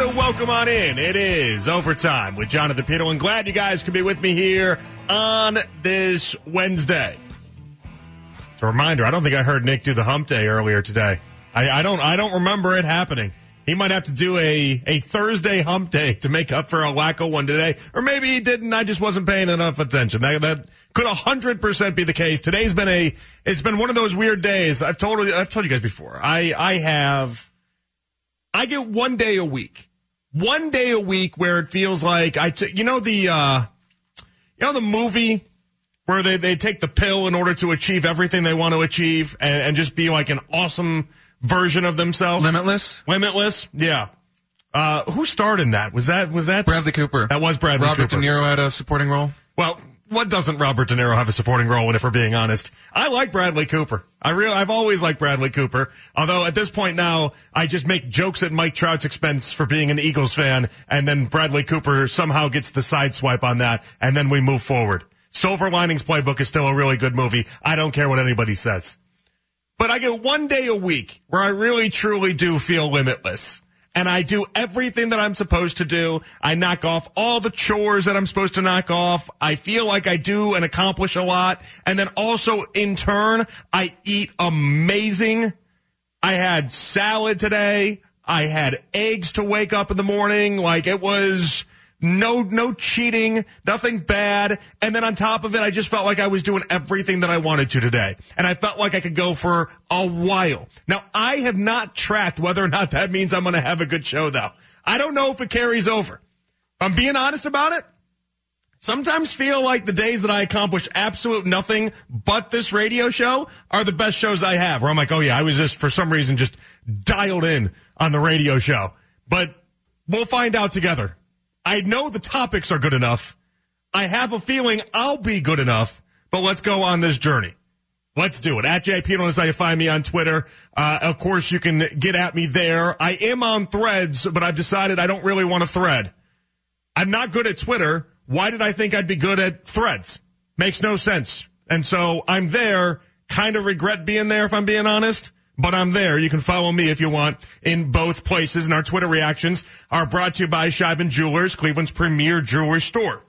And welcome on in. It is overtime with Jonathan Peterlin. Glad you guys could be with me here on this Wednesday. It's a reminder. I don't think I heard Nick do the hump day earlier today. I, I don't. I don't remember it happening. He might have to do a, a Thursday hump day to make up for a lack of one today, or maybe he didn't. I just wasn't paying enough attention. That that could hundred percent be the case. Today's been a. It's been one of those weird days. I've told I've told you guys before. I I have. I get one day a week, one day a week where it feels like I. T- you know the. uh you know the movie where they, they take the pill in order to achieve everything they want to achieve and, and just be like an awesome version of themselves? Limitless? Limitless? Yeah. Uh, who starred in that? Was that was that Bradley Cooper. That was Bradley Robert Cooper. De Niro had a supporting role. Well, what doesn't Robert De Niro have a supporting role in? If we're being honest, I like Bradley Cooper. I real I've always liked Bradley Cooper. Although at this point now, I just make jokes at Mike Trout's expense for being an Eagles fan, and then Bradley Cooper somehow gets the side swipe on that, and then we move forward. Silver Linings Playbook is still a really good movie. I don't care what anybody says. But I get one day a week where I really truly do feel limitless. And I do everything that I'm supposed to do. I knock off all the chores that I'm supposed to knock off. I feel like I do and accomplish a lot. And then also in turn, I eat amazing. I had salad today. I had eggs to wake up in the morning. Like it was no, no cheating, nothing bad. And then on top of it, I just felt like I was doing everything that I wanted to today. And I felt like I could go for a while. Now, I have not tracked whether or not that means I'm going to have a good show though. I don't know if it carries over. I'm being honest about it. Sometimes feel like the days that I accomplish absolute nothing but this radio show are the best shows I have. Where I'm like, oh yeah, I was just for some reason just dialed in on the radio show. But we'll find out together. I know the topics are good enough. I have a feeling I'll be good enough, but let's go on this journey. Let's do it. At JP is how you find me on Twitter. Uh, of course, you can get at me there. I am on threads, but I've decided I don't really want to thread. I'm not good at Twitter. Why did I think I'd be good at threads? Makes no sense. And so I'm there. Kind of regret being there if I'm being honest, but I'm there. You can follow me if you want in both places. And our Twitter reactions are brought to you by Sheiban Jewelers, Cleveland's premier jewelry store.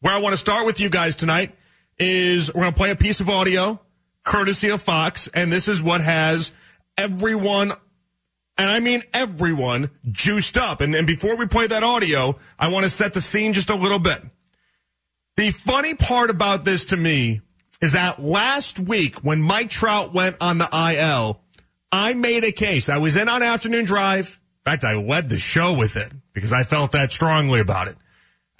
Where I want to start with you guys tonight is we're going to play a piece of audio courtesy of Fox. And this is what has everyone and I mean everyone juiced up. And, and before we play that audio, I want to set the scene just a little bit. The funny part about this to me is that last week when Mike Trout went on the IL, I made a case. I was in on afternoon drive. In fact, I led the show with it because I felt that strongly about it.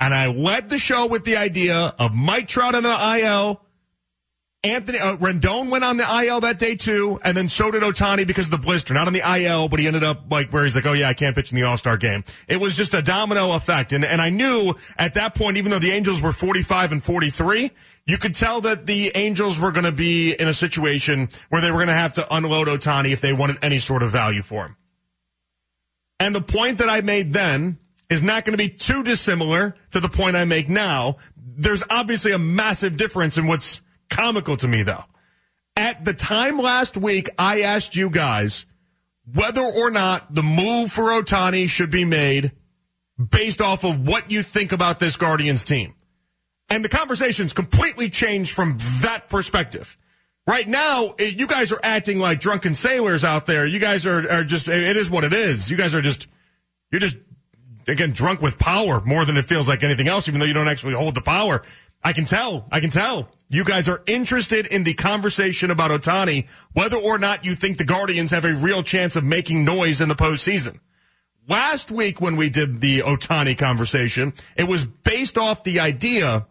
And I led the show with the idea of Mike Trout on the IL. Anthony uh, Rendon went on the IL that day too, and then so did Ohtani because of the blister. Not on the IL, but he ended up like where he's like, "Oh yeah, I can't pitch in the All Star game." It was just a domino effect, and and I knew at that point, even though the Angels were forty five and forty three, you could tell that the Angels were going to be in a situation where they were going to have to unload Ohtani if they wanted any sort of value for him. And the point that I made then is not going to be too dissimilar to the point I make now. There's obviously a massive difference in what's comical to me though. At the time last week, I asked you guys whether or not the move for Ohtani should be made based off of what you think about this Guardians team. And the conversation's completely changed from that perspective. Right now, you guys are acting like drunken sailors out there. You guys are, are just, it is what it is. You guys are just, you're just, again, drunk with power more than it feels like anything else, even though you don't actually hold the power. I can tell. I can tell. You guys are interested in the conversation about Ohtani, whether or not you think the Guardians have a real chance of making noise in the postseason. Last week when we did the Ohtani conversation, it was based off the idea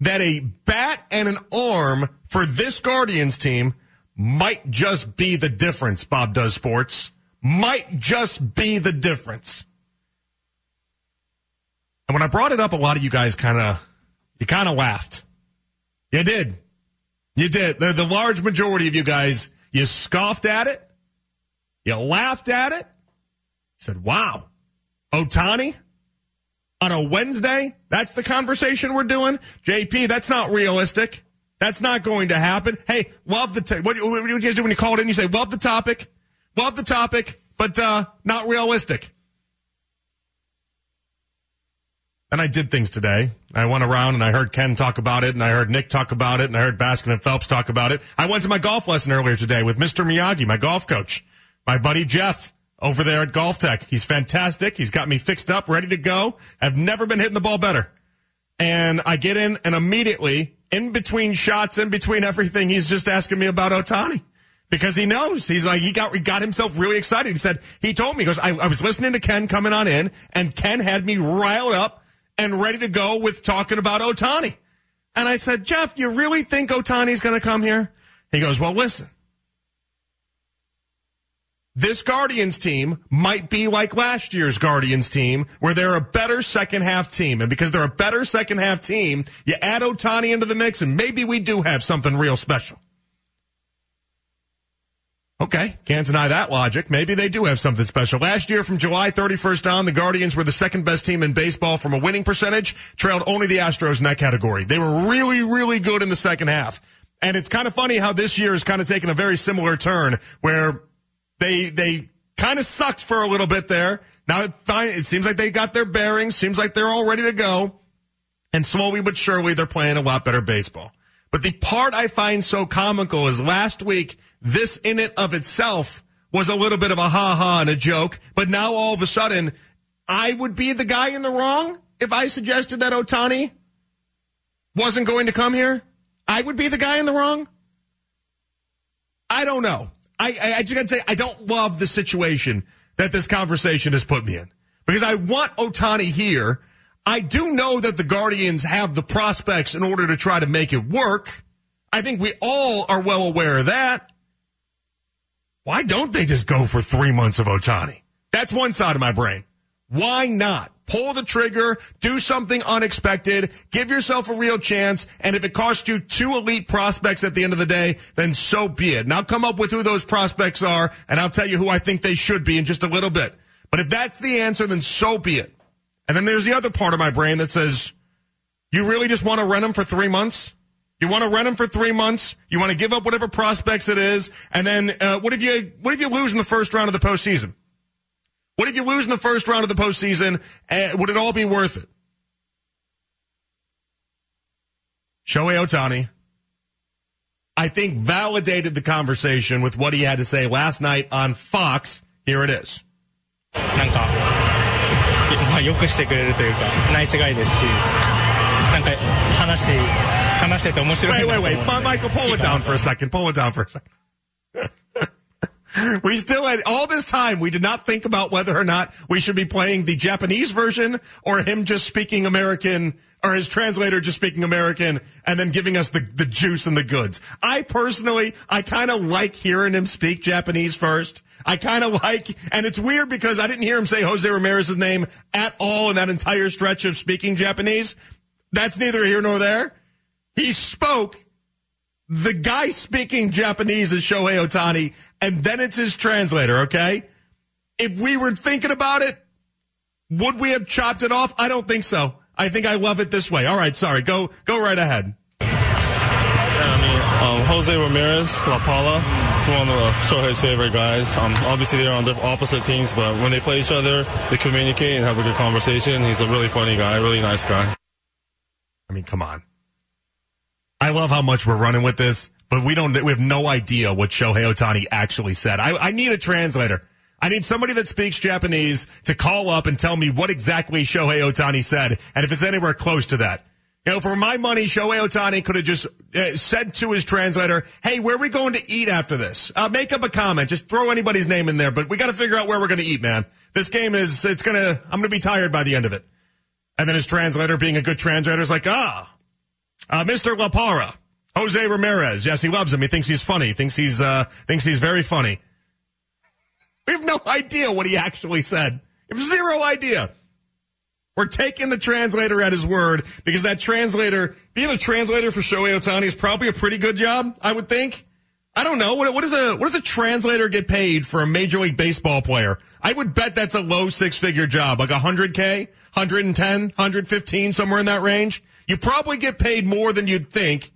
that a bat and an arm for this Guardians team might just be the difference, Bob does sports. Might just be the difference. And when I brought it up, a lot of you guys kind of, you kind of laughed. You did. You did. The, the large majority of you guys, you scoffed at it. You laughed at it. Said, wow, Ohtani on a Wednesday? That's the conversation we're doing? JP, that's not realistic. That's not going to happen. Hey, love the, t- what, what do you guys do when you call it in? You say, love the topic, love the topic, but, uh, not realistic. And I did things today. I went around and I heard Ken talk about it, and I heard Nick talk about it, and I heard Baskin and Phelps talk about it. I went to my golf lesson earlier today with Mr. Miyagi, my golf coach, my buddy Jeff over there at Golf Tech. He's fantastic. He's got me fixed up, ready to go. I've never been hitting the ball better. And I get in, and immediately, in between shots, in between everything, he's just asking me about Ohtani because he knows he's like he got he got himself really excited. He said he told me he goes I, I was listening to Ken coming on in, and Ken had me riled up and ready to go with talking about Ohtani. And I said, Jeff, you really think Ohtani's going to come here? He goes, Well, listen. This Guardians team might be like last year's Guardians team, where they're a better second half team. And because they're a better second half team, you add Ohtani into the mix, and maybe we do have something real special. Okay, can't deny that logic. Maybe they do have something special. Last year, from July 31st on, the Guardians were the second best team in baseball from a winning percentage, trailed only the Astros in that category. They were really, really good in the second half. And it's kind of funny how this year has kind of taken a very similar turn where they, they kind of sucked for a little bit there. Now it, it seems like they got their bearings, seems like they're all ready to go. And slowly but surely, they're playing a lot better baseball. But the part I find so comical is last week, this in it of itself was a little bit of a ha ha and a joke. But now all of a sudden, I would be the guy in the wrong if I suggested that Ohtani wasn't going to come here. I would be the guy in the wrong. I don't know. I, I, I just gotta say, I don't love the situation that this conversation has put me in because I want Ohtani here. I do know that the Guardians have the prospects in order to try to make it work. I think we all are well aware of that. Why don't they just go for three months of Ohtani? That's one side of my brain. Why not? Pull the trigger, do something unexpected, give yourself a real chance, and if it costs you two elite prospects at the end of the day, then so be it. Now come up with who those prospects are, and I'll tell you who I think they should be in just a little bit. But if that's the answer, then so be it. And then there's the other part of my brain that says, you really just want to rent them for three months? You want to rent him for three months. You want to give up whatever prospects it is, and then uh, what if you what if you lose in the first round of the postseason? What if you lose in the first round of the postseason? Uh, would it all be worth it? Shohei Ohtani, I think, validated the conversation with what he had to say last night on Fox. Here it is. なんか、まあ、よくしてくれるというか、ナイスガイですし、なんか話話してて面白い Wait, な wait, と思 wait. うんで Ma- Michael, pull it down for a second. Pull it down for a second. we still had all this time. We did not think about whether or not we should be playing the Japanese version or him just speaking American or his translator just speaking American and then giving us the, the juice and the goods. I personally, I kind of like hearing him speak Japanese first. I kind of like, and it's weird because I didn't hear him say Jose Ramirez's name at all in that entire stretch of speaking Japanese. That's neither here nor there. He spoke the guy speaking Japanese is Shohei Ohtani, and then it's his translator, okay? If we were thinking about it, would we have chopped it off? I don't think so. I think I love it this way. All right, sorry. Go go right ahead. I mean, um, Jose Ramirez, La Pala, is one of uh, Shohei's favorite guys. Um, obviously, they're on the opposite teams, but when they play each other, they communicate and have a good conversation. He's a really funny guy, really nice guy. I mean, come on. I love how much we're running with this, but we don't. We have no idea what Shohei Ohtani actually said. I, I need a translator. I need somebody that speaks Japanese to call up and tell me what exactly Shohei Ohtani said, and if it's anywhere close to that. You know, for my money, Shohei Ohtani could have just uh, said to his translator, "Hey, where are we going to eat after this? Uh, make up a comment. Just throw anybody's name in there, but we got to figure out where we're going to eat, man. This game is it's gonna. I'm gonna be tired by the end of it." And then his translator, being a good translator, is like, "Ah, uh, Mr. Lapara, Jose Ramirez. Yes, he loves him. He thinks he's funny. He Thinks he's uh, thinks he's very funny." We have no idea what he actually said. We have zero idea. We're taking the translator at his word because that translator, being a translator for Shohei Ohtani is probably a pretty good job, I would think. I don't know. What, what, is a, what does a translator get paid for a Major League Baseball player? I would bet that's a low six figure job, like 100K, 110, 115, somewhere in that range. You probably get paid more than you'd think,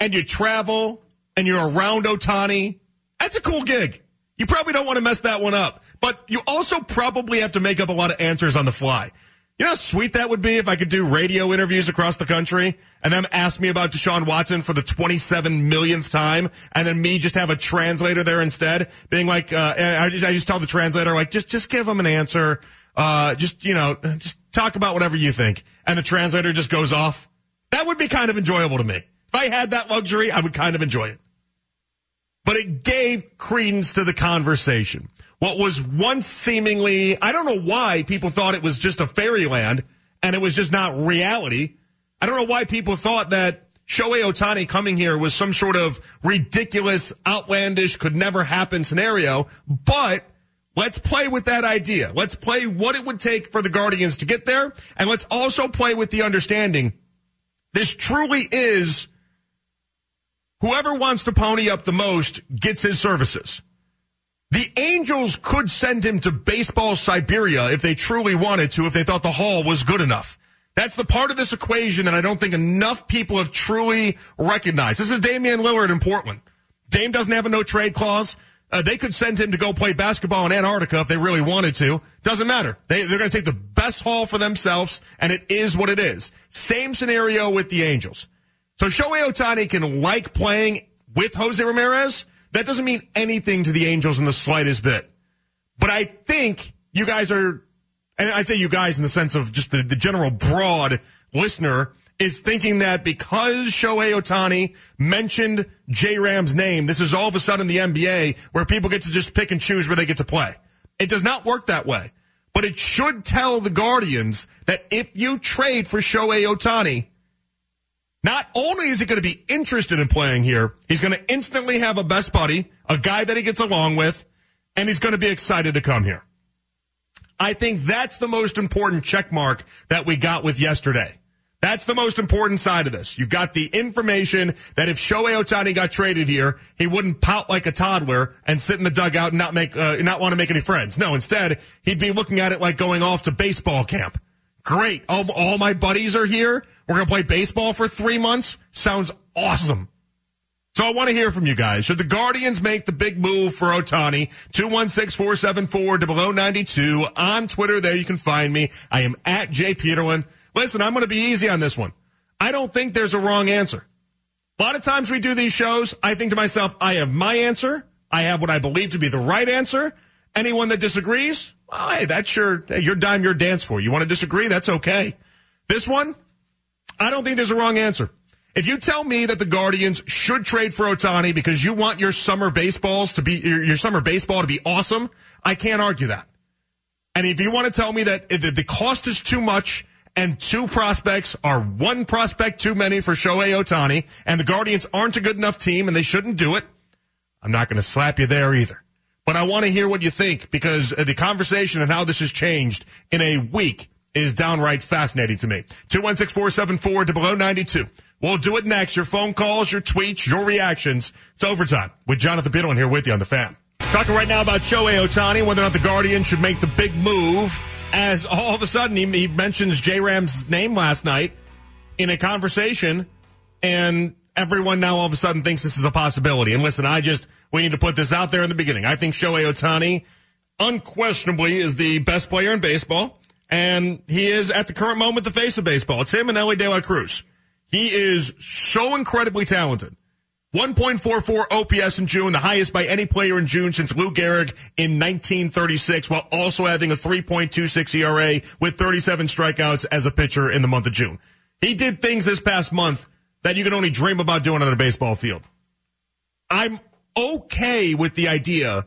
and you travel, and you're around Ohtani. That's a cool gig. You probably don't want to mess that one up, but you also probably have to make up a lot of answers on the fly. You know how sweet that would be if I could do radio interviews across the country and them ask me about Deshaun Watson for the 27 millionth time and then me just have a translator there instead being like, uh, I just, I just tell the translator like, just, just give them an answer. Uh, just, you know, just talk about whatever you think. And the translator just goes off. That would be kind of enjoyable to me. If I had that luxury, I would kind of enjoy it. But it gave credence to the conversation what was once seemingly, I don't know why people thought it was just a fairyland and it was just not reality. I don't know why people thought that Shohei Ohtani coming here was some sort of ridiculous, outlandish, could never happen scenario, but let's play with that idea. Let's play what it would take for the Guardians to get there, and let's also play with the understanding this truly is whoever wants to pony up the most gets his services. The Angels could send him to baseball Siberia if they truly wanted to, if they thought the haul was good enough. That's the part of this equation that I don't think enough people have truly recognized. This is Damian Lillard in Portland. Dame doesn't have a no trade clause. Uh, they could send him to go play basketball in Antarctica if they really wanted to. Doesn't matter. They, they're going to take the best haul for themselves, and it is what it is. Same scenario with the Angels. So Shohei Ohtani can like playing with Jose Ramirez that doesn't mean anything to the Angels in the slightest bit. But I think you guys are, and I say you guys in the sense of just the, the general broad listener is thinking that because Shohei Ohtani mentioned J Ram's name, this is all of a sudden the NBA where people get to just pick and choose where they get to play. It does not work that way. But it should tell the Guardians that if you trade for Shohei Ohtani, not only is he going to be interested in playing here, he's going to instantly have a best buddy, a guy that he gets along with, and he's going to be excited to come here. I think that's the most important check mark that we got with yesterday. That's the most important side of this. You've got the information that if Shohei Ohtani got traded here, he wouldn't pout like a toddler and sit in the dugout and not make, uh, not want to make any friends. No, instead, he'd be looking at it like going off to baseball camp. Great. All, all my buddies are here. We're going to play baseball for three months. Sounds awesome. So I want to hear from you guys. Should the Guardians make the big move for Ohtani? 216-474-0092 on Twitter. There you can find me. I am at Jay Peterlin. Listen, I'm going to be easy on this one. I don't think there's a wrong answer. A lot of times we do these shows, I think to myself, I have my answer. I have what I believe to be the right answer. Anyone that disagrees, well, hey, that's your, your dime, your dance for. You want to disagree? That's okay. This one, I don't think there's a wrong answer. If you tell me that the Guardians should trade for Ohtani because you want your summer baseballs to be your, your summer baseball to be awesome, I can't argue that. And if you want to tell me that the cost is too much and two prospects are one prospect too many for Shohei Ohtani and the Guardians aren't a good enough team and they shouldn't do it, I'm not going to slap you there either. But I want to hear what you think because uh, the conversation and how this has changed in a week is downright fascinating to me. 216-474 to below 92. We'll do it next. Your phone calls, your tweets, your reactions. It's overtime with Jonathan Peterlin here with you on the fan. Talking right now about Shohei Ohtani, whether or not the Guardians should make the big move. As all of a sudden he, he mentions J Ram's name last night in a conversation, and everyone now all of a sudden thinks this is a possibility. And listen, I just we need to put this out there in the beginning. I think Shohei Ohtani unquestionably is the best player in baseball. And he is at the current moment the face of baseball. It's him and Elly De La Cruz. He is so incredibly talented. 1.44 OPS in June, the highest by any player in June since Lou Gehrig in 1936, while also having a 3.26 ERA with 37 strikeouts as a pitcher in the month of June. He did things this past month that you can only dream about doing on a baseball field. I'm okay with the idea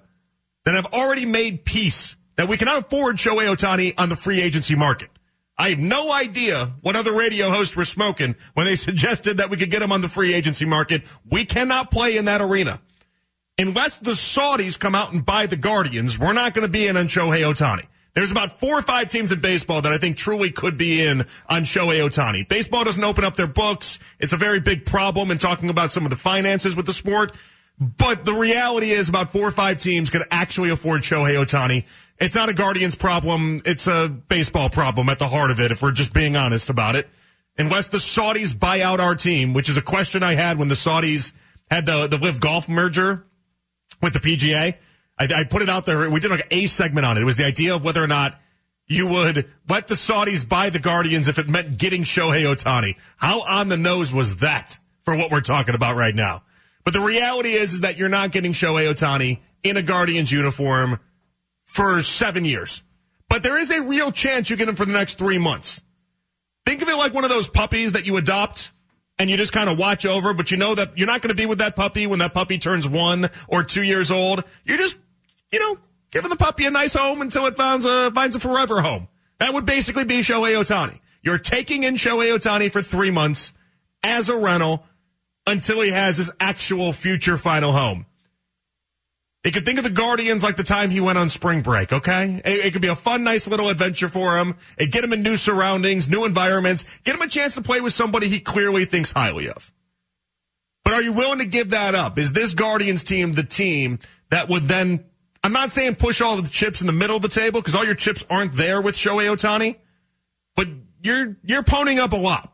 that I've already made peace that we cannot afford Shohei Ohtani on the free agency market. I have no idea what other radio hosts were smoking when they suggested that we could get him on the free agency market. We cannot play in that arena. Unless the Saudis come out and buy the Guardians, we're not going to be in on Shohei Ohtani. There's about four or five teams in baseball that I think truly could be in on Shohei Ohtani. Baseball doesn't open up their books. It's a very big problem in talking about some of the finances with the sport. But the reality is about four or five teams could actually afford Shohei Ohtani. It's not a Guardians problem. It's a baseball problem at the heart of it, if we're just being honest about it. Unless the Saudis buy out our team, which is a question I had when the Saudis had the, the Live Golf merger with the PGA. I, I put it out there. We did like a segment on it. It was the idea of whether or not you would let the Saudis buy the Guardians if it meant getting Shohei Ohtani. How on the nose was that for what we're talking about right now? But the reality is, is that you're not getting Shohei Ohtani in a Guardians uniform for seven years. But there is a real chance you get him for the next three months. Think of it like one of those puppies that you adopt and you just kind of watch over, but you know that you're not going to be with that puppy when that puppy turns one or two years old. You're just, you know, giving the puppy a nice home until it finds a, finds a forever home. That would basically be Shohei Ohtani. You're taking in Shohei Ohtani for three months as a rental until he has his actual future final home. You could think of the Guardians like the time he went on spring break, okay? It, it, could be a fun, nice little adventure for him. It get him in new surroundings, new environments, get him a chance to play with somebody he clearly thinks highly of. But are you willing to give that up? Is this Guardians team the team that would then, I'm not saying push all the chips in the middle of the table because all your chips aren't there with Shohei Ohtani, but you're, you're ponying up a lot.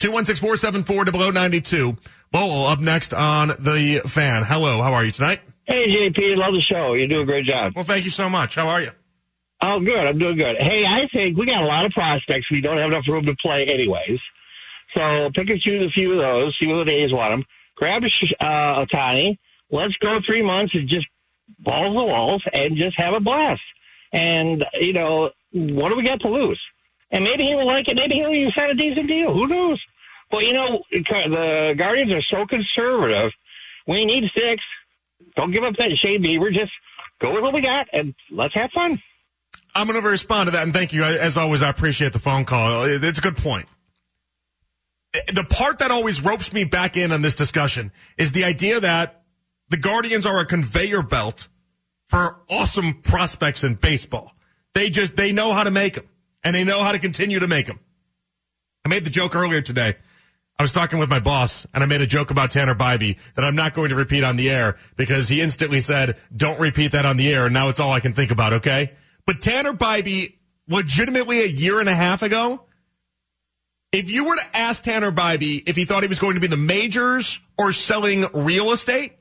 216 474 92 Lowell up next on the fan. Hello, how are you tonight? Hey, JP, love the show. You do a great job. Well, thank you so much. How are you? Oh, good. I'm doing good. Hey, I think we got a lot of prospects. We don't have enough room to play, anyways. So pick and choose a few of those. See what the A's want them. Grab a uh, Ohtani. Let's go three months and just balls the walls and just have a blast. And you know, what do we got to lose? And maybe he will like it. Maybe he'll even sign a decent deal. Who knows? Well, you know, the Guardians are so conservative. We need six don't give up that Shane Bieber. Just go with what we got and let's have fun. I'm going to respond to that, and thank you. As always, I appreciate the phone call. It's a good point. The part that always ropes me back in on this discussion is the idea that the Guardians are a conveyor belt for awesome prospects in baseball. They just, they know how to make them, and they know how to continue to make them. I made the joke earlier today I was talking with my boss and I made a joke about Tanner Bibee that I'm not going to repeat on the air because he instantly said, don't repeat that on the air. And now it's all I can think about. Okay. But Tanner Bibee, legitimately a year and a half ago, if you were to ask Tanner Bibee if he thought he was going to be the majors or selling real estate,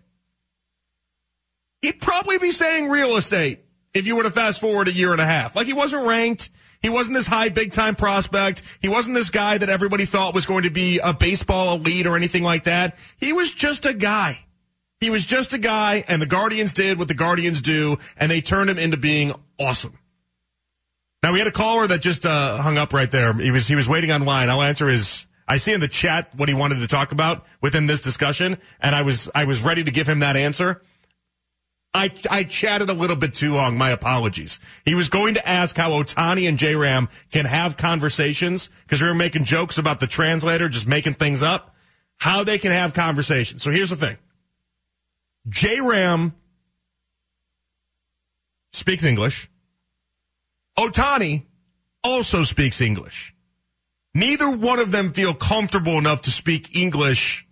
he'd probably be saying real estate if you were to fast forward a year and a half. Like he wasn't ranked. He wasn't this high big time prospect. He wasn't this guy that everybody thought was going to be a baseball elite or anything like that. He was just a guy. He was just a guy, and the Guardians did what the Guardians do, and they turned him into being awesome. Now we had a caller that just uh, hung up right there. He was he was waiting online. I'll answer his. I see in the chat what he wanted to talk about within this discussion, and I was I was ready to give him that answer. I, I chatted a little bit too long. My apologies. He was going to ask how Ohtani and J Ram can have conversations because we were making jokes about the translator just making things up. How they can have conversations. So here's the thing. J Ram speaks English. Ohtani also speaks English. Neither one of them feel comfortable enough to speak English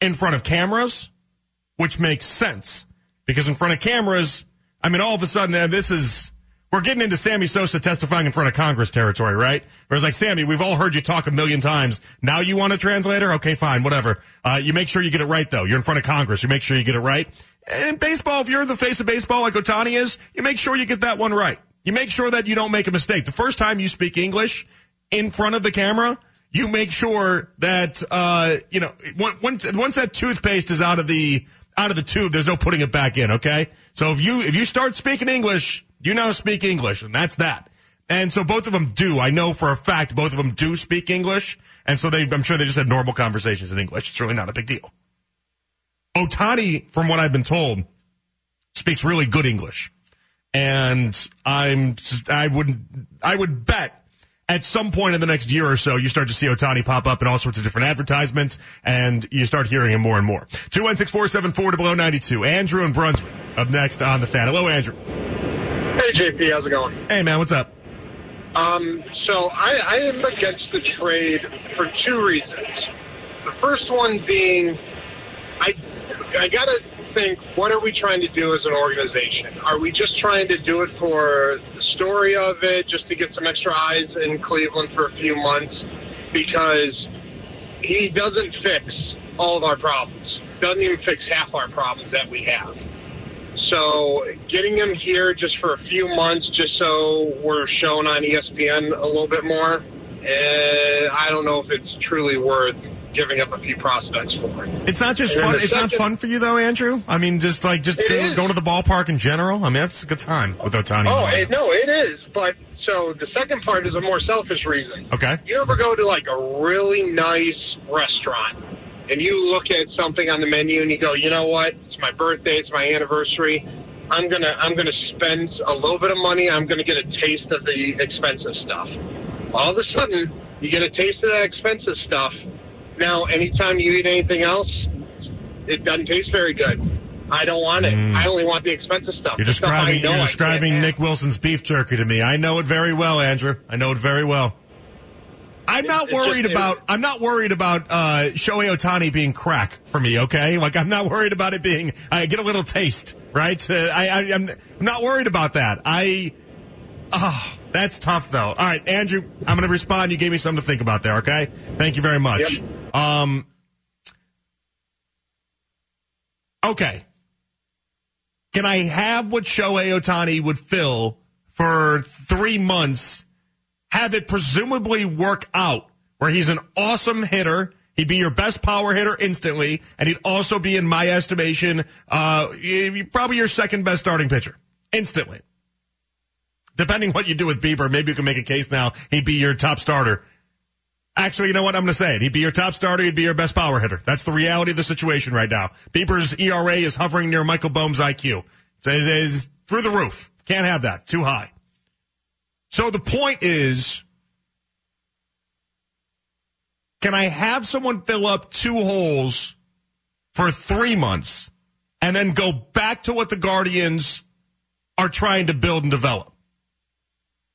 in front of cameras which makes sense because in front of cameras, I mean, all of a sudden, this is, we're getting into Sammy Sosa testifying in front of Congress territory, right? Where it's like, Sammy, we've all heard you talk a million times. Now you want a translator? Okay, fine, whatever. Uh, you make sure you get it right, though. You're in front of Congress. You make sure you get it right. And in baseball, if you're the face of baseball like Ohtani is, you make sure you get that one right. You make sure that you don't make a mistake. The first time you speak English in front of the camera, you make sure that, uh, you know, once, once that toothpaste is out of the, out of the tube, there's no putting it back in, okay? So if you if you start speaking English, you now speak English, and that's that. And so both of them do. I know for a fact both of them do speak English, and so they I'm sure they just had normal conversations in English. It's really not a big deal. Ohtani, from what I've been told, speaks really good English. And I'm I wouldn't I would bet at some point in the next year or so, you start to see Ohtani pop up in all sorts of different advertisements, and you start hearing him more and more. 216 474 to below 92. Andrew and Brunswick up next on the fan. Hello, Andrew. Hey, JP, how's it going? Hey, man, what's up? Um, so I, I am against the trade for two reasons. The first one being, I, I gotta think, what are we trying to do as an organization? Are we just trying to do it for story of it, just to get some extra eyes in Cleveland for a few months? Because he doesn't fix all of our problems. Doesn't even fix half our problems that we have. So getting him here just for a few months, just so we're shown on ESPN a little bit more, eh, I don't know if it's truly worth giving up a few prospects for. It's not just And fun. It's not fun for you though, Andrew. I mean, just like just It go, going to the ballpark in general. I mean, that's a good time with Ohtani. Oh, it, no, it is. But so the second part is a more selfish reason. Okay. You ever go to like a really nice restaurant and you look at something on the menu and you go, you know what? It's my birthday. It's my anniversary. I'm gonna I'm gonna spend a little bit of money. I'm gonna get a taste of the expensive stuff. All of a sudden, you get a taste of that expensive stuff. Now, anytime you eat anything else, it doesn't taste very good. I don't want it. I only want the expensive stuff. Mm. You're The stuff describing you're describing. Nick Wilson's beef jerky to me. I know it very well, Andrew. I know it very well. I'm not it's worried about I'm not worried about uh, Shohei Ohtani being crack for me. Okay, like I'm not worried about it being. I get a little taste, right? Uh, I, I I'm, I'm not worried about that. I oh, that's tough though. All right, Andrew, I'm going to respond. You gave me something to think about there. Okay, thank you very much. Um, okay. Can I have what Shohei Ohtani would fill for three months? Have it presumably work out where he's an awesome hitter. He'd be your best power hitter instantly, and he'd also be, in my estimation, uh, probably your second best starting pitcher instantly. Depending what you do with Bieber, maybe you can make a case now he'd be your top starter. Actually, you know what? I'm going to say it. He'd be your top starter. He'd be your best power hitter. That's the reality of the situation right now. Bieber's ERA is hovering near Michael Bohm's IQ. So it is through the roof. Can't have that. Too high. So the point is, can I have someone fill up two holes for three months and then go back to what the Guardians are trying to build and develop?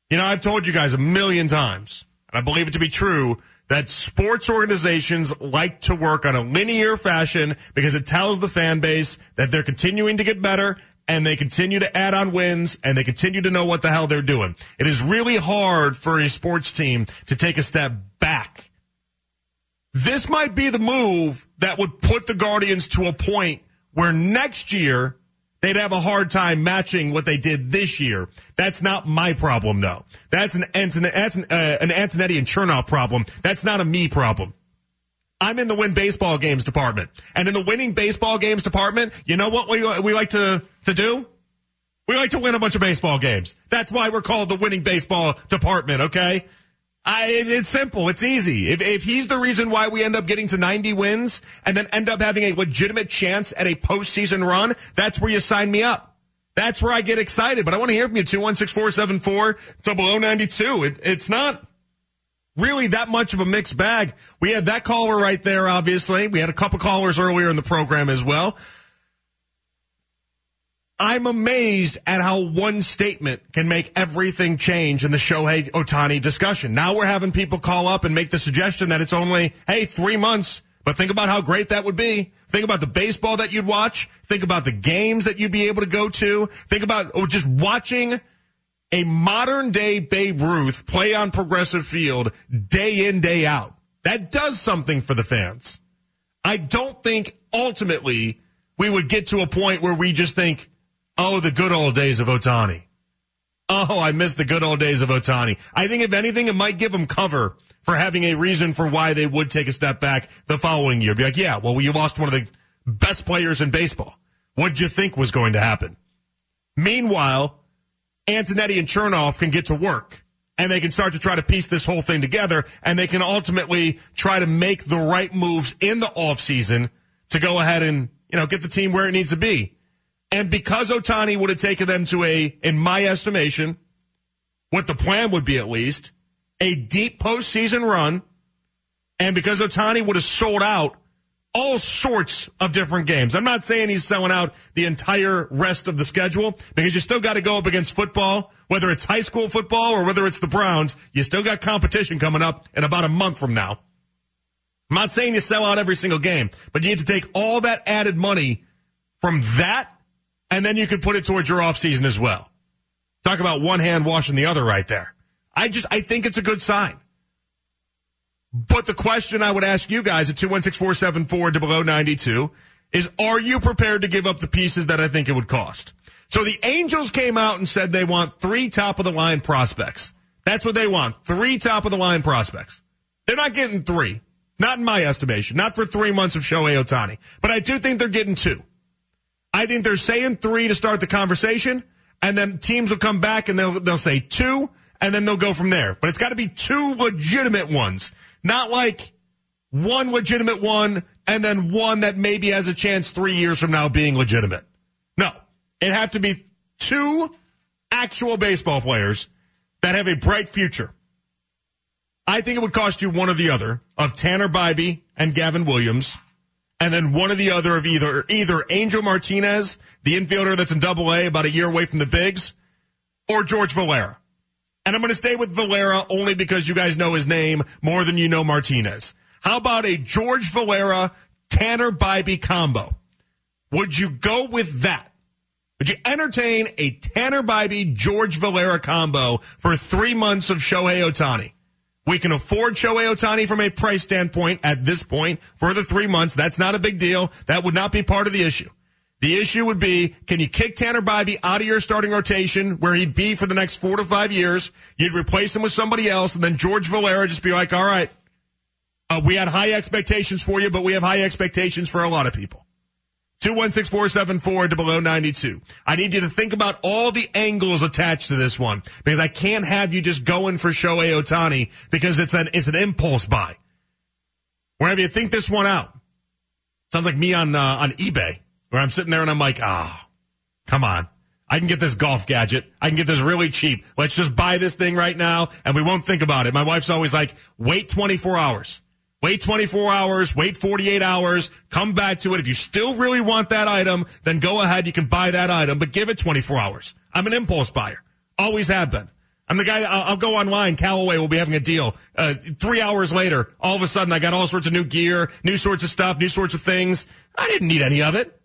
You know, I've told you guys a million times, and I believe it to be true, that sports organizations like to work on a linear fashion because it tells the fan base that they're continuing to get better and they continue to add on wins and they continue to know what the hell they're doing. It is really hard for a sports team to take a step back. This might be the move that would put the Guardians to a point where next year they'd have a hard time matching what they did this year. That's not my problem, though. That's an Anton- that's an, uh, an Antonetti and Chernoff problem. That's not a me problem. I'm in the win baseball games department, and in the winning baseball games department, you know what we we like to to do? We like to win a bunch of baseball games. That's why we're called the winning baseball department. Okay. I, it's simple. It's easy. If, if he's the reason why we end up getting to 90 wins and then end up having a legitimate chance at a postseason run, that's where you sign me up. That's where I get excited. But I want to hear from you. 216-474-0092. It, it's not really that much of a mixed bag. We had that caller right there, obviously. We had a couple callers earlier in the program as well. I'm amazed at how one statement can make everything change in the Shohei Ohtani discussion. Now we're having people call up and make the suggestion that it's only, hey, three months. But think about how great that would be. Think about the baseball that you'd watch. Think about the games that you'd be able to go to. Think about or just watching a modern day Babe Ruth play on Progressive Field day in, day out. That does something for the fans. I don't think ultimately we would get to a point where we just think, oh, the good old days of Ohtani. Oh, I miss the good old days of Ohtani. I think if anything, it might give them cover for having a reason for why they would take a step back the following year. Be like, yeah, well, you lost one of the best players in baseball. What did you think was going to happen? Meanwhile, Antonetti and Chernoff can get to work and they can start to try to piece this whole thing together and they can ultimately try to make the right moves in the offseason to go ahead and, you know, get the team where it needs to be. And because Ohtani would have taken them to a, in my estimation, what the plan would be at least, a deep postseason run, and because Ohtani would have sold out all sorts of different games. I'm not saying he's selling out the entire rest of the schedule because you still got to go up against football, whether it's high school football or whether it's the Browns. You still got competition coming up in about a month from now. I'm not saying you sell out every single game, but you need to take all that added money from that and then you could put it towards your offseason as well. Talk about one hand washing the other right there. I just, I think it's a good sign. But the question I would ask you guys at 216-474 to below 92 is, are you prepared to give up the pieces that I think it would cost? So the Angels came out and said they want three top of the line prospects. That's what they want. Three top of the line prospects. They're not getting three. Not in my estimation. Not for three months of Shohei Ohtani. But I do think they're getting two. I think they're saying three to start the conversation, and then teams will come back and they'll they'll say two, and then they'll go from there. But it's got to be two legitimate ones, not like one legitimate one and then one that maybe has a chance three years from now being legitimate. No, it have to be two actual baseball players that have a bright future. I think it would cost you one or the other of Tanner Bibee and Gavin Williams and then one or the other of either either Angel Martinez, the infielder that's in Double A, about a year away from the bigs, or George Valera. And I'm going to stay with Valera only because you guys know his name more than you know Martinez. How about a George Valera Tanner Bibee combo? Would you go with that? Would you entertain a Tanner Bibee George Valera combo for three months of Shohei Ohtani? We can afford Shohei Ohtani from a price standpoint at this point for the three months. That's not a big deal. That would not be part of the issue. The issue would be, can you kick Tanner Bibee out of your starting rotation where he'd be for the next four to five years? You'd replace him with somebody else, and then George Valera just be like, all right, uh, we had high expectations for you, but we have high expectations for a lot of people. 216-474 to below 92. I need you to think about all the angles attached to this one because I can't have you just going for Shohei Ohtani because it's an, it's an impulse buy. Wherever you think this one out. Sounds like me on, uh, on eBay where I'm sitting there and I'm like, ah, oh, come on. I can get this golf gadget. I can get this really cheap. Let's just buy this thing right now and we won't think about it. My wife's always like, wait 24 hours. Wait 24 hours, wait 48 hours, come back to it. If you still really want that item, then go ahead. You can buy that item, but give it 24 hours. I'm an impulse buyer. Always have been. I'm the guy, I'll, I'll go online. Callaway will be having a deal. Uh, three hours later, all of a sudden I got all sorts of new gear, new sorts of stuff, new sorts of things. I didn't need any of it.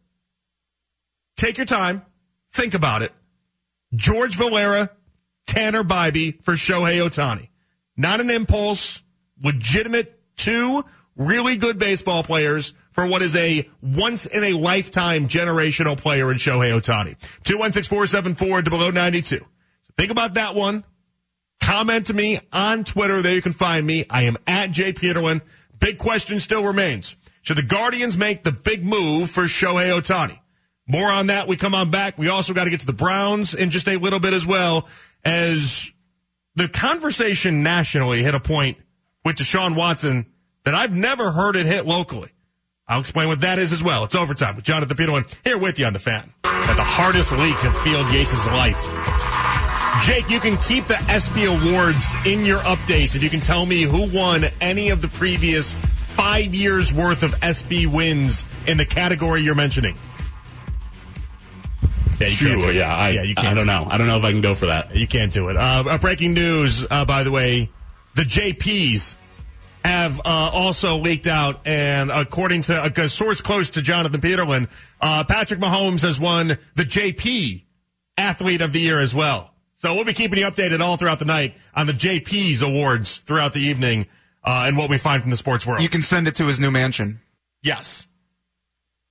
Take your time. Think about it. George Valera, Tanner Bibee for Shohei Ohtani. Not an impulse, legitimate two really good baseball players for what is a once in a lifetime generational player in Shohei Ohtani. 216 to below 92. So think about that one. Comment to me on Twitter. There you can find me. I am at Jay Peterlin. Big question still remains. Should the Guardians make the big move for Shohei Ohtani? More on that. We come on back. We also got to get to the Browns in just a little bit as well as the conversation nationally hit a point with Deshaun Watson that I've never heard it hit locally. I'll explain what that is as well. It's overtime with Jonathan Peterlin here with you on the fan. At the hardest week of Field Yates' life. Jake, you can keep the ESPY awards in your updates if you can tell me who won any of the previous five years worth of ESPY wins in the category you're mentioning. Yeah, you sure, can't. Yeah, I, yeah, you can't I don't know. I don't know if I can go for that. You can't do it. Uh, breaking news, uh, by the way, the JPs have uh, also leaked out, and according to a, source close to Jonathan Peterlin, uh, Patrick Mahomes has won the JP Athlete of the Year as well. So we'll be keeping you updated all throughout the night on the JP's awards throughout the evening uh, and what we find from the sports world. You can send it to his new mansion. Yes.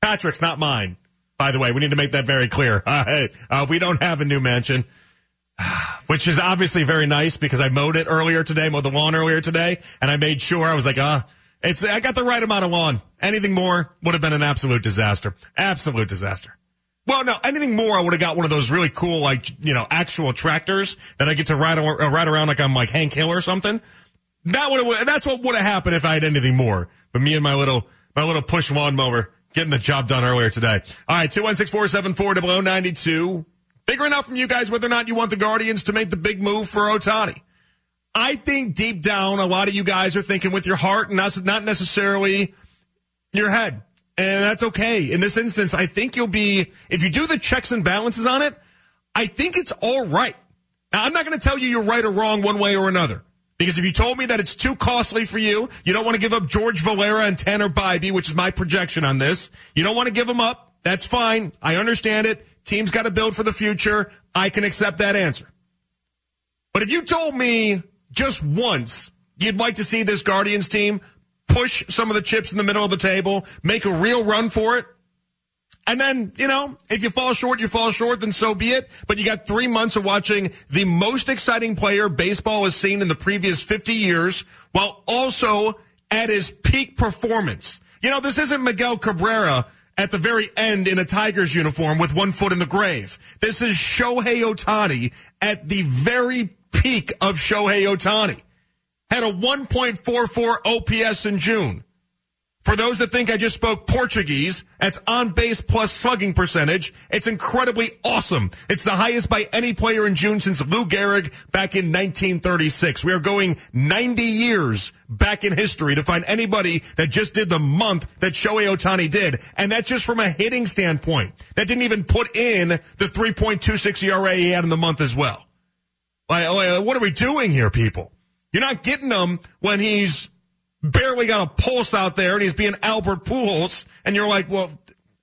Patrick's not mine, by the way. We need to make that very clear. Uh, we don't have a new mansion. which is obviously very nice because I mowed it earlier today, mowed the lawn earlier today, and I made sure I was like, ah, it's I got the right amount of lawn. Anything more would have been an absolute disaster. Absolute disaster. Well, no, anything more, I would have got one of those really cool, like you know, actual tractors that I get to ride, uh, ride around like I'm like Hank Hill or something. That would have that's what would have happened if I had anything more. But me and my little my little push lawnmower getting the job done earlier today. All right, two one six four seven four double ninety two. Figuring out from you guys whether or not you want the Guardians to make the big move for Ohtani. I think deep down, a lot of you guys are thinking with your heart and not necessarily your head. And that's okay. In this instance, I think you'll be, if you do the checks and balances on it, I think it's all right. Now, I'm not going to tell you you're right or wrong one way or another. Because if you told me that it's too costly for you, you don't want to give up George Valera and Tanner Bibee, which is my projection on this. You don't want to give them up. That's fine. I understand it. Team's got to build for the future. I can accept that answer. But if you told me just once you'd like to see this Guardians team push some of the chips in the middle of the table, make a real run for it, and then, you know, if you fall short, you fall short, then so be it. But you got three months of watching the most exciting player baseball has seen in the previous 50 years, while also at his peak performance. You know, this isn't Miguel Cabrera at the very end in a Tigers uniform with one foot in the grave. This is Shohei Ohtani at the very peak of Shohei Ohtani. Had a 1.44 OPS in June. For those that think I just spoke Portuguese, that's on base plus slugging percentage. It's incredibly awesome. It's the highest by any player in June since Lou Gehrig back in 1936. We are going 90 years back in history to find anybody that just did the month that Shohei Ohtani did. And that's just from a hitting standpoint. That didn't even put in the 3.26 ERA he had in the month as well. Like, what are we doing here, people? You're not getting them when he's barely got a pulse out there and he's being Albert Pujols, and you're like, well,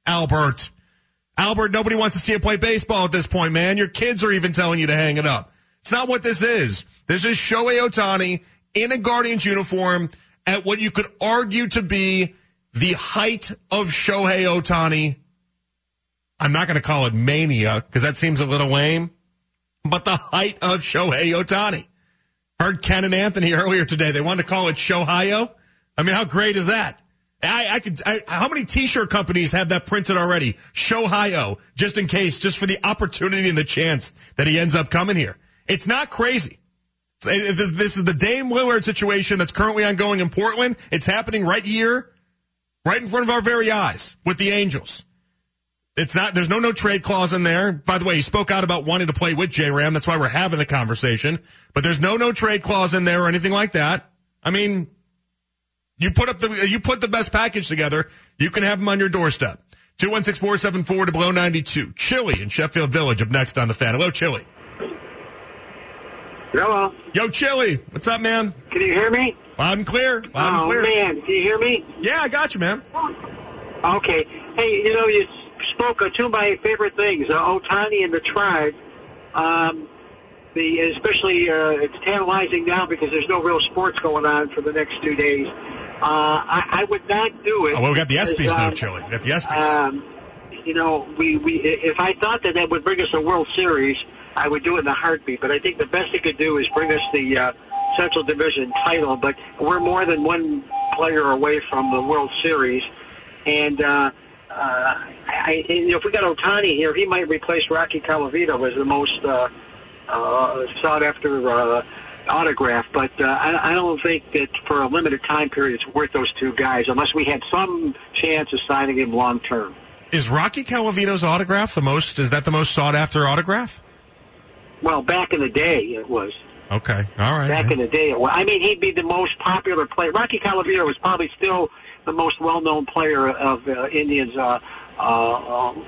Albert, Albert, nobody wants to see you play baseball at this point, man. Your kids are even telling you to hang it up. It's not what this is. This is Shohei Ohtani in a Guardians uniform at what you could argue to be the height of Shohei Ohtani. I'm not going to call it mania because that seems a little lame, but the height of Shohei Ohtani. Heard Ken and Anthony earlier today. They wanted to call it Shohio. I mean, how great is that? I, I could. I, how many T-shirt companies have that printed already? Shohio, just in case, just for the opportunity and the chance that he ends up coming here. It's not crazy. This is the Dame Lillard situation that's currently ongoing in Portland. It's happening right here, right in front of our very eyes with the Angels. It's not. There's no no trade clause in there. By the way, he spoke out about wanting to play with J Ram. That's why we're having the conversation. But there's no no trade clause in there or anything like that. I mean, you put up the you put the best package together. You can have them on your doorstep. Two one six four seven four to below ninety two. Chili in Sheffield Village up next on the fan. Hello, Chili. Hello. Yo, Chili. What's up, man? Can you hear me? Loud and clear. Loud oh and clear. man, can you hear me? Yeah, I got you, man. Okay. Hey, you know you spoke of two of my favorite things, uh, Ohtani and the Tribe. Um, the especially uh, it's tantalizing now because there's no real sports going on for the next two days. Uh, I, I would not do it. Oh, well, we got the ESPYS now, um, Chili. We got the ESPYS. Um, you know, we, we if I thought that that would bring us a World Series, I would do it in a heartbeat. But I think the best it could do is bring us the uh, Central Division title. But we're more than one player away from the World Series, and. Uh, uh, I, you know, if we got Ohtani here, he might replace Rocky Colavito as the most uh, uh, sought after uh, autograph. But uh, I, I don't think that for a limited time period it's worth those two guys unless we had some chance of signing him long term. is Rocky Colavito's autograph the most? Is that the most sought after autograph? Well, back in the day, it was. Okay. All right. Back in the day, it was. I mean, he'd be the most popular player. Rocky Colavito was probably still the most well-known player of uh, Indians uh, uh, um,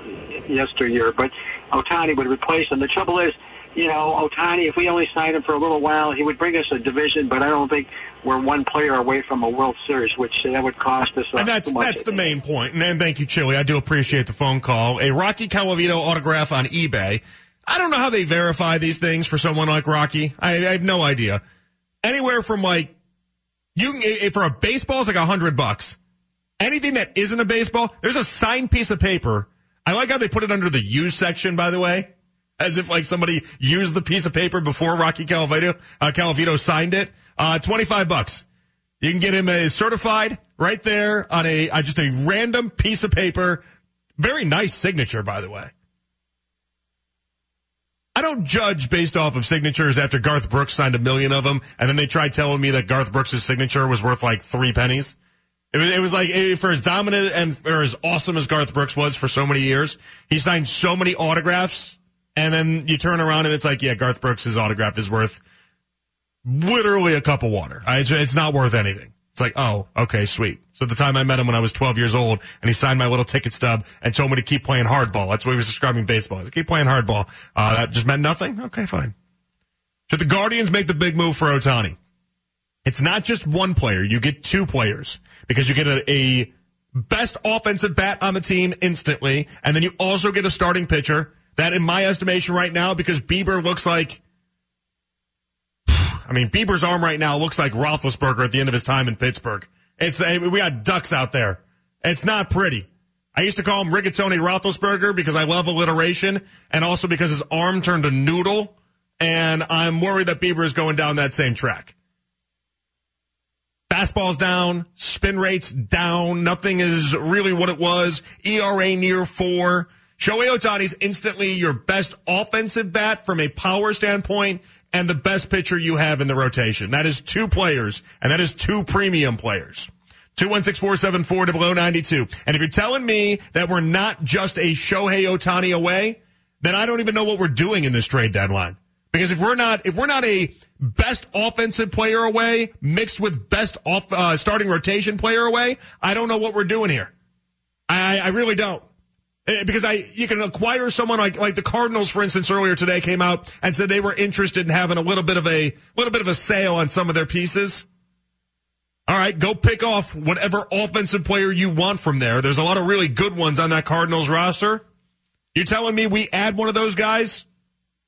yesteryear, but Ohtani would replace him. The trouble is, you know, Ohtani, if we only signed him for a little while, he would bring us a division, but I don't think we're one player away from a World Series, which that would cost us. Uh, And that's that's the main point. And, and thank you, Chili. I do appreciate the phone call. A Rocky Colavito autograph on eBay. I don't know how they verify these things for someone like Rocky. I, I have no idea. Anywhere from like you can for a baseball is like a hundred bucks. Anything that isn't a baseball, there's a signed piece of paper. I like how they put it under the use section, by the way, as if like somebody used the piece of paper before Rocky Colavito uh, signed it. Uh, twenty five bucks. You can get him a certified right there on a uh, just a random piece of paper. Very nice signature, by the way. I don't judge based off of signatures after Garth Brooks signed a million of them, and then they tried telling me that Garth Brooks' signature was worth like three pennies. It was, it was like eh, for as dominant and or as awesome as Garth Brooks was for so many years, he signed so many autographs, and then you turn around and it's like, yeah, Garth Brooks' autograph is worth literally a cup of water. I- It's, not worth anything. It's like, oh, okay, sweet. So the time I met him when I was 12 years old and he signed my little ticket stub and told me to keep playing hardball. That's what he was describing baseball. Said, keep playing hardball. Uh, that just meant nothing? Okay, fine. Should the Guardians make the big move for Ohtani? It's not just one player. You get two players because you get a, a best offensive bat on the team instantly. And then you also get a starting pitcher that in my estimation right now, because Bieber looks like I mean, Bieber's arm right now looks like Roethlisberger at the end of his time in Pittsburgh. It's we got ducks out there. It's not pretty. I used to call him Rigatoni Roethlisberger because I love alliteration, and also because his arm turned a noodle. And I'm worried that Bieber is going down that same track. Fastball's down, spin rates down. Nothing is really what it was. ERA near four. Shohei Ohtani's instantly your best offensive bat from a power standpoint and the best pitcher you have in the rotation. That is two players, and that is two premium players. 216-474 to below 92. And if you're telling me that we're not just a Shohei Ohtani away, then I don't even know what we're doing in this trade deadline. Because if we're not, if we're not a best offensive player away mixed with best off, uh, starting rotation player away, I don't know what we're doing here. I, I really don't. Eh, because I you can acquire someone like like the Cardinals, for instance, earlier today came out and said they were interested in having a little bit of a little bit of a sale on some of their pieces. All right, go pick off whatever offensive player you want from there. There's a lot of really good ones on that Cardinals roster. You're telling me we add one of those guys?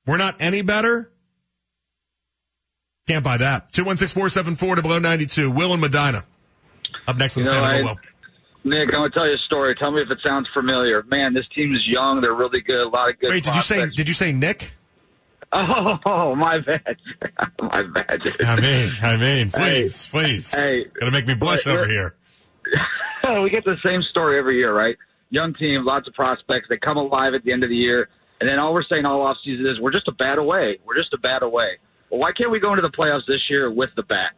We're not any better? Can't buy that. 216 to below 92. Will and Medina. Up next on the You know, fan I- Will. Nick, I'm gonna tell you a story. Tell me if it sounds familiar. Man, this team is young. They're really good. A lot of good. Wait, did you say did you say Nick? Oh, my bad. my bad. I mean, I mean, please, please. Hey. Gonna make me blush over here. we get the same story every year, right? Young team, lots of prospects. They come alive at the end of the year, and then all we're saying all off season is we're just a bat away. We're just a bat away. Why can't we go into the playoffs this year with the bat?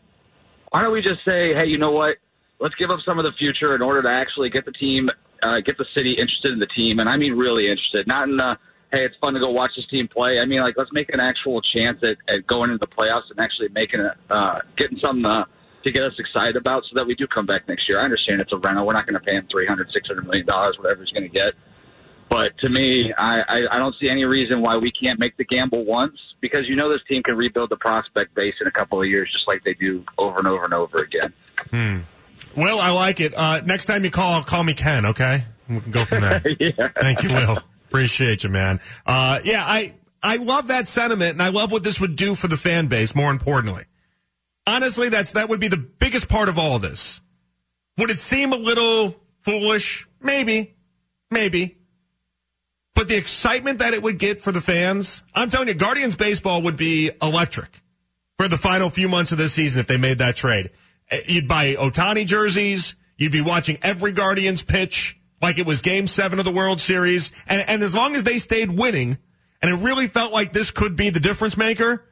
Why don't we just say, hey, you know what? Let's give up some of the future in order to actually get the team, uh, get the city interested in the team, and I mean really interested, not in the hey, it's fun to go watch this team play. I mean, like let's make an actual chance at, at going into the playoffs and actually making it, uh, getting something uh, to get us excited about, so that we do come back next year. I understand it's a rental; we're not going to pay him three hundred, six hundred million dollars, whatever he's going to get. But to me, I, I, I don't see any reason why we can't make the gamble once because you know this team can rebuild the prospect base in a couple of years, just like they do over and over and over again. Hmm. Will, I like it. Uh, next time you call, call me Ken, okay? We can go from there. yeah. Thank you, Will. Appreciate you, man. Uh, yeah, I, I love that sentiment and I love what this would do for the fan base, more importantly. Honestly, that's, that would be the biggest part of all this. Would it seem a little foolish? Maybe. Maybe. But the excitement that it would get for the fans, I'm telling you, Guardians baseball would be electric for the final few months of this season if they made that trade. Uh, You'd buy Ohtani jerseys. You'd be watching every Guardians pitch like it was game seven of the World Series. And, and as long as they stayed winning and it really felt like this could be the difference maker,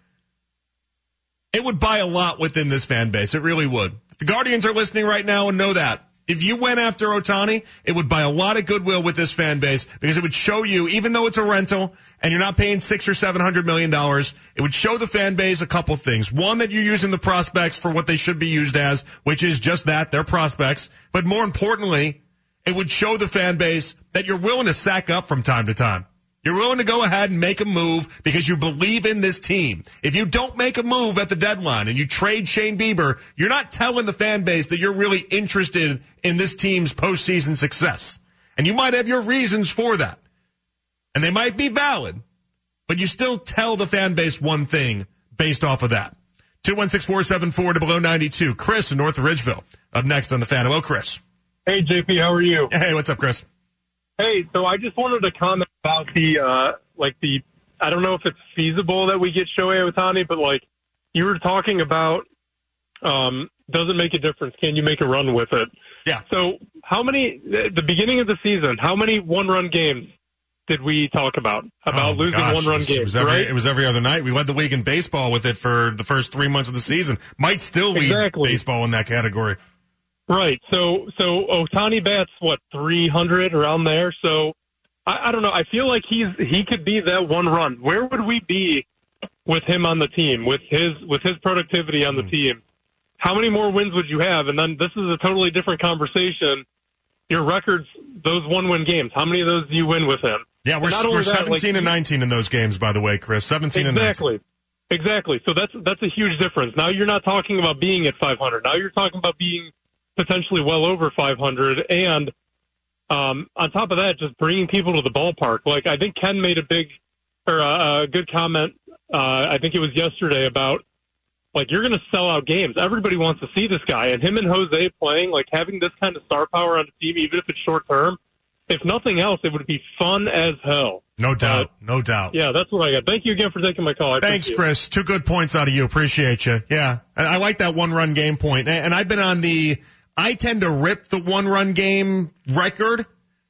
it would buy a lot within this fan base. It really would. The Guardians are listening right now and know that. If you went after Ohtani, it would buy a lot of goodwill with this fan base because it would show you, even though it's a rental and you're not paying six or seven hundred million dollars, it would show the fan base a couple things. One, that you're using the prospects for what they should be used as, which is just that, they're prospects. But more importantly, it would show the fan base that you're willing to sack up from time to time. You're willing to go ahead and make a move because you believe in this team. If you don't make a move at the deadline and you trade Shane Bieber, you're not telling the fan base that you're really interested in this team's postseason success. And you might have your reasons for that. And they might be valid, but you still tell the fan base one thing based off of that. 216-474 to below 92. Chris in North Ridgeville up next on the fan. Hello, Chris. Hey, JP, how are you? Hey, what's up, Chris? Hey, so I just wanted to comment about the, uh, like the, I don't know if it's feasible that we get Shohei Ohtani, but like you were talking about, um, doesn't make a difference. Can you make a run with it? Yeah. So how many, at the beginning of the season, how many one run games did we talk about? About Oh, losing gosh, one run it was, it games, was every, right? It was every other night. We led the league in baseball with it for the first three months of the season. Might still lead Exactly. baseball in that category. Right. So so Ohtani bats what three hundred around there. So I, I don't know. I feel like he's he could be that one run. Where would we be with him on the team? With his with his productivity on the Hmm. team? how many more wins would you have? And then this is a totally different conversation. Your records, those one win games, how many of those do you win with him? Yeah, we're, And we're that, 17 like, and 19 in those games, by the way, Chris. 17 and 19. Exactly. Exactly. So that's that's a huge difference. Now you're not talking about being at 500. Now you're talking about being potentially well over 500, and um, on top of that, just bringing people to the ballpark. Like I think Ken made a big or a, a good comment. Uh, I think it was yesterday about like you're going to sell out games. Everybody wants to see this guy, and him and Jose playing like having this kind of star power on the team, even if it's short term. If nothing else, it would be fun as hell. No doubt. no doubt. Yeah, that's what I got. Thank you again for taking my call. I Thanks. Chris. Two good points out of you. Appreciate you. Yeah. And I like that one run game point. And I've been on the, I tend to rip the one run game record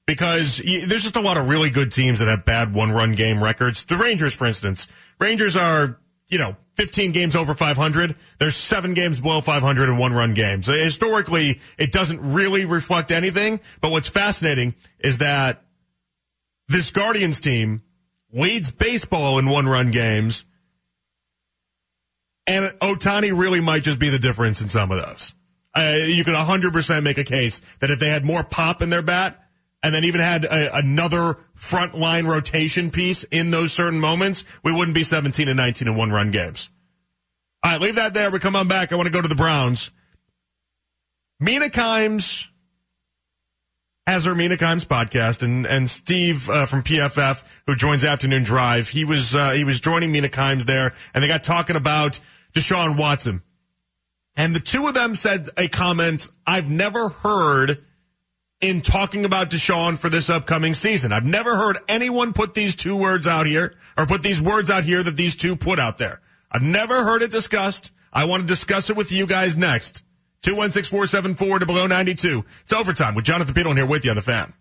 because y- there's just a lot of really good teams that have bad one run game records. The Rangers, for instance, Rangers are, you know, 15 games over 500. There's seven games below 500 in one run games. Historically, it doesn't really reflect anything. But what's fascinating is that this Guardians team leads baseball in one run games. And Ohtani really might just be the difference in some of those. Uh, you could 100% make a case that if they had more pop in their bat and then even had a, another front line rotation piece in those certain moments, we wouldn't be 17 and 19 in one run games. All right, leave that there. We come on back. I want to go to the Browns. Mina Kimes has her Mina Kimes podcast, and and Steve uh, from PFF, who joins Afternoon Drive, he was uh, he was joining Mina Kimes there, and they got talking about Deshaun Watson, and the two of them said a comment I've never heard in talking about Deshaun for this upcoming season. I've never heard anyone put these two words out here, or put these words out here that these two put out there. I've never heard it discussed. I want to discuss it with you guys next. 216 474 to below 92. It's overtime with Jonathan Peterlin here with you on the fan.